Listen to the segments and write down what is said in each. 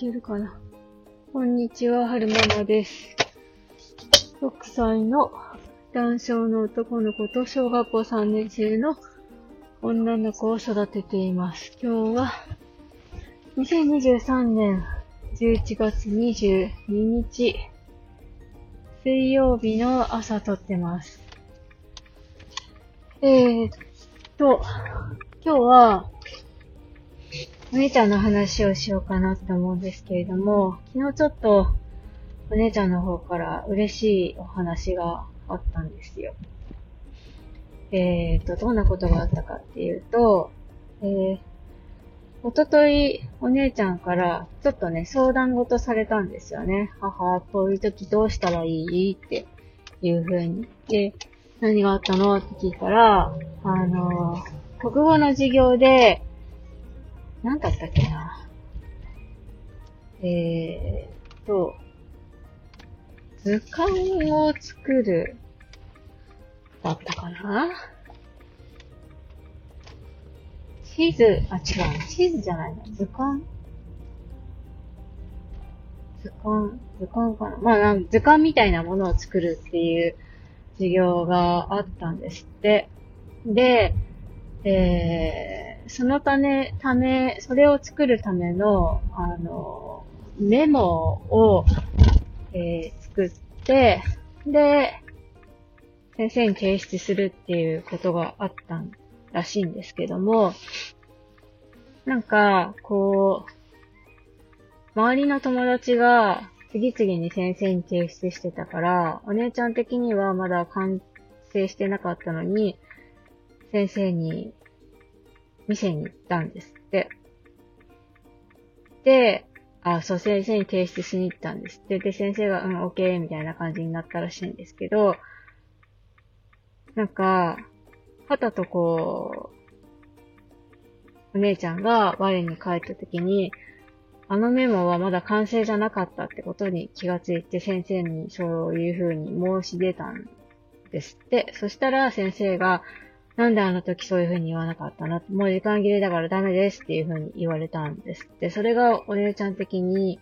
けるかな。こんにちは、はるままです。6歳の男性の男の子と小学校3年生の女の子を育てています。今日は2023年11月22日水曜日の朝撮ってます。えーっと、今日はお姉ちゃんの話をしようかなって思うんですけれども、昨日ちょっとお姉ちゃんの方から嬉しいお話があったんですよ。えーと、どんなことがあったかっていうと、えー、おとといお姉ちゃんからちょっとね、相談事されたんですよね。母、こういう時どうしたらいいっていう風に。で、何があったの？って聞いたら、あのー、国語の授業で、なんだったっけな。えーと、図鑑を作る、だったかな。地図、あ、違う、地図じゃないな、図鑑。図鑑、図鑑かな。まあ、図鑑みたいなものを作るっていう授業があったんですって。で、えー、そのため、ため、それを作るための、あの、メモを、えー作って、で、先生に提出するっていうことがあったらしいんですけども、なんか、こう、周りの友達が次々に先生に提出してたから、お姉ちゃん的にはまだ完成してなかったのに、先生に店に行ったんですって。で、あ、そう、先生に提出しに行ったんですって。で、先生が、うん、オッケー、みたいな感じになったらしいんですけど、なんか、はたとこう、お姉ちゃんが我に帰った時に、あのメモはまだ完成じゃなかったってことに気がついて先生にそういう風に申し出たんですって。そしたら先生が、なんであの時そういう風に言わなかったの？もう時間切れだからダメですっていう風に言われたんですって。それがお姉ちゃん的に、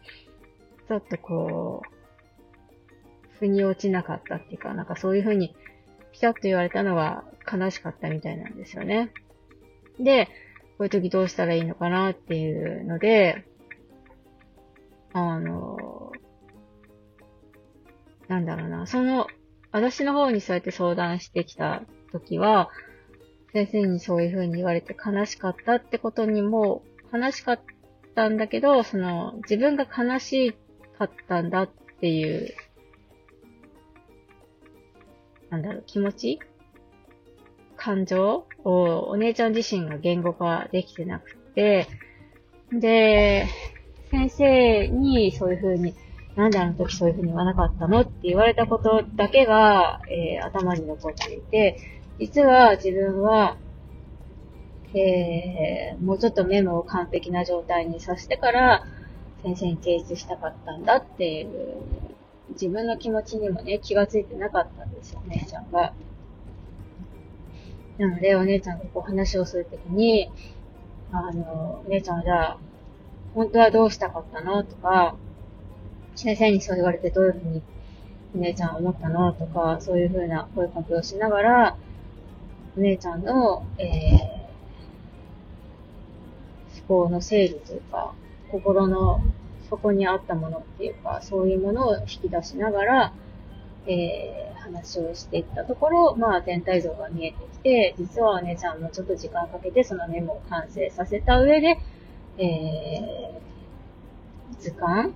ちょっとこう、腑に落ちなかったっていうか、なんかそういう風にピタッと言われたのが悲しかったみたいなんですよね。で、こういう時どうしたらいいのかなっていうので、あの、なんだろうな、その、私の方にそうやって相談してきた時は、先生にそういう風に言われて悲しかったってことにも、悲しかったんだけど、その、自分が悲しかったんだっていう、なんだろう、気持ち？感情をお姉ちゃん自身が言語化できてなくて、で、先生にそういう風に、なんであの時そういう風に言わなかったの？って言われたことだけが、えー頭に残っていて、実は自分は、えーもうちょっとメモを完璧な状態にさせてから、先生に提出したかったんだっていう、自分の気持ちにもね、気がついてなかったんですよ、お姉ちゃんが。なので、お姉ちゃんとこう話をするときに、あの、お姉ちゃんはじゃあ、本当はどうしたかったのとか、先生にそう言われてどういうふうにお姉ちゃんは思ったのとか、そういうふうな声かけをしながら、お姉ちゃんの、えー、思考の整理というか、心の底にあったものっていうか、そういうものを引き出しながら、えー、話をしていったところ、まあ全体像が見えてきて、実はお姉ちゃんもちょっと時間かけてそのメモを完成させた上で、えー、図鑑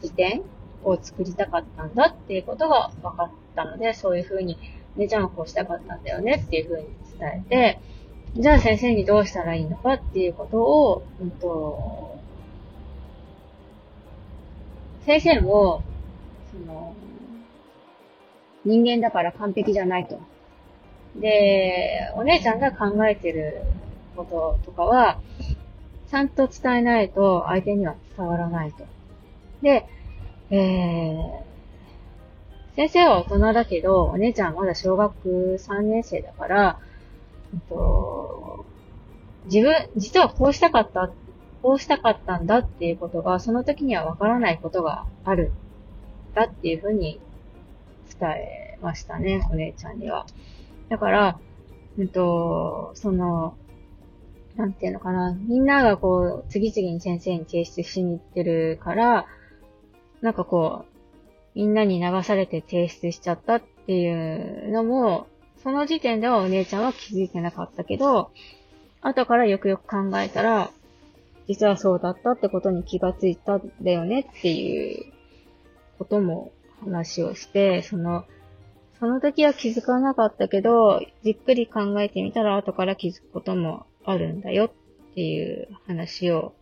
辞典を作りたかったんだっていうことが分かったので、そういうふうに、姉ちゃんはこうしたかったんだよねっていうふうに伝えて、じゃあ先生にどうしたらいいのかっていうことを、うんと、先生も、その、人間だから完璧じゃないと。で、お姉ちゃんが考えてることとかは、ちゃんと伝えないと相手には伝わらないと。で、えー、先生は大人だけど、お姉ちゃんまだ小学3年生だから、えっと、自分、実はこうしたかったこうしたかったんだっていうことが、その時にはわからないことがある。だっていうふうに伝えましたね、お姉ちゃんには。だから、うんと、その、なんていうのかな、みんながこう、次々に先生に提出しに行ってるから、なんかこう、みんなに流されて提出しちゃったっていうのも、その時点ではお姉ちゃんは気づいてなかったけど、後からよくよく考えたら、実はそうだったってことに気がついたんだよねっていうことも話をして、その、その時は気づかなかったけど、じっくり考えてみたら後から気づくこともあるんだよっていう話を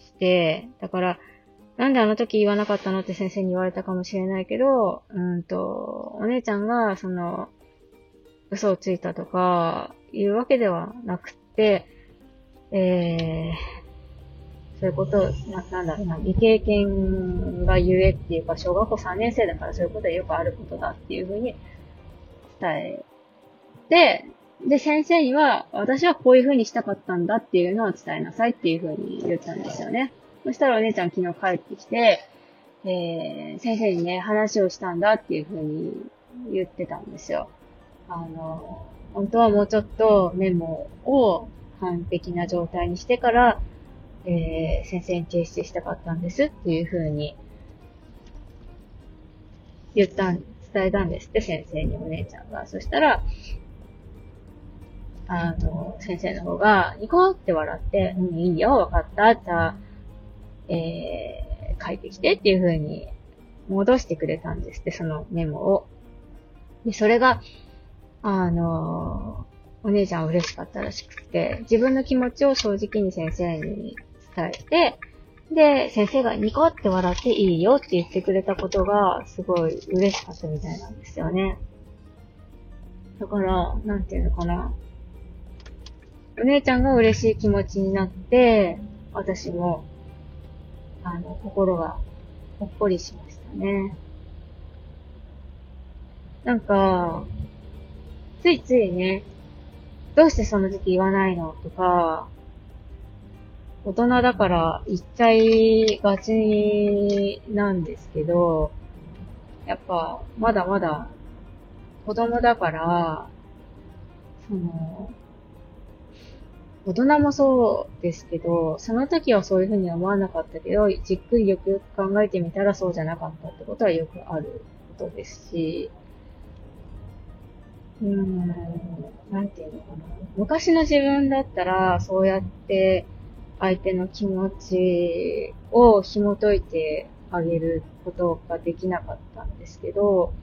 して、だから、なんであの時言わなかったのって先生に言われたかもしれないけど、うんと、お姉ちゃんが、その、嘘をついたとか、いうわけではなくて、えー、そういうこと、な、なんだろうな、未経験がゆえっていうか、小学校3年生だからそういうことはよくあることだっていうふうに伝えて、で、先生には、私はこういうふうにしたかったんだっていうのを伝えなさいっていうふうに言ったんですよね。そしたらお姉ちゃん昨日帰ってきて、えー、先生にね、話をしたんだっていうふうに言ってたんですよ。あの、本当はもうちょっとメモを完璧な状態にしてから、えー、先生に提出したかったんですっていうふうに言ったん、伝えたんですって、先生にお姉ちゃんが。そしたら、あの、先生の方が、ニコって笑って、うん、いいよ、わかった、じゃあ、えー、書いてきてっていう風に戻してくれたんですって、そのメモを。で、それが、あの、お姉ちゃん嬉しかったらしくて、自分の気持ちを正直に先生に伝えて、で、先生がニコって笑っていいよって言ってくれたことが、すごい嬉しかったみたいなんですよね。だから、なんていうのかな。お姉ちゃんが嬉しい気持ちになって、私も、あの、心がほっこりしましたね。なんか、ついついね、どうしてその時期言わないのとか、大人だから言っちゃいがちなんですけど、やっぱ、まだまだ子供だから、その、大人もそうですけど、その時はそういうふうに思わなかったけど、じっくりよくよく考えてみたらそうじゃなかったってことはよくあることですし、うーん、なんていうのかな。昔の自分だったら、そうやって相手の気持ちを紐解いてあげることができなかったんですけど、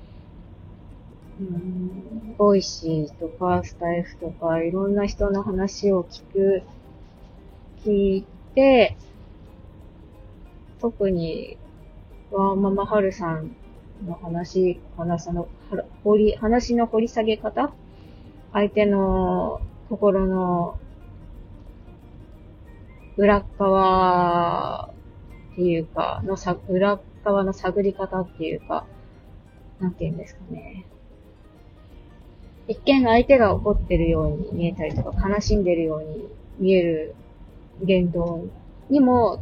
Voicy とかスタエフとかいろんな人の話を聞く、聞いて、特にワーママハルさんの話かな、その、掘り、話の掘り下げ方相手の心の裏側っていうか、のさ、裏側の探り方っていうか、なんて言うんですかね。一見相手が怒ってるように見えたりとか、悲しんでるように見える言動にも、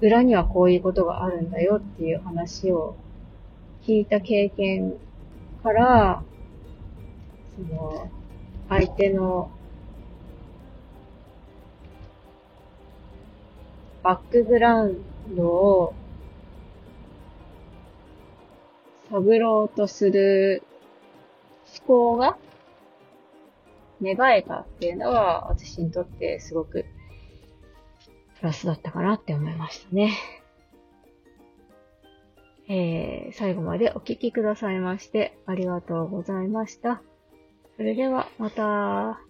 裏にはこういうことがあるんだよっていう話を聞いた経験から、その、相手のバックグラウンドを探ろうとする向が芽生えたっていうのは、私にとってすごくプラスだったかなって思いましたね。えー、最後までお聴きくださいましてありがとうございました。それではまた。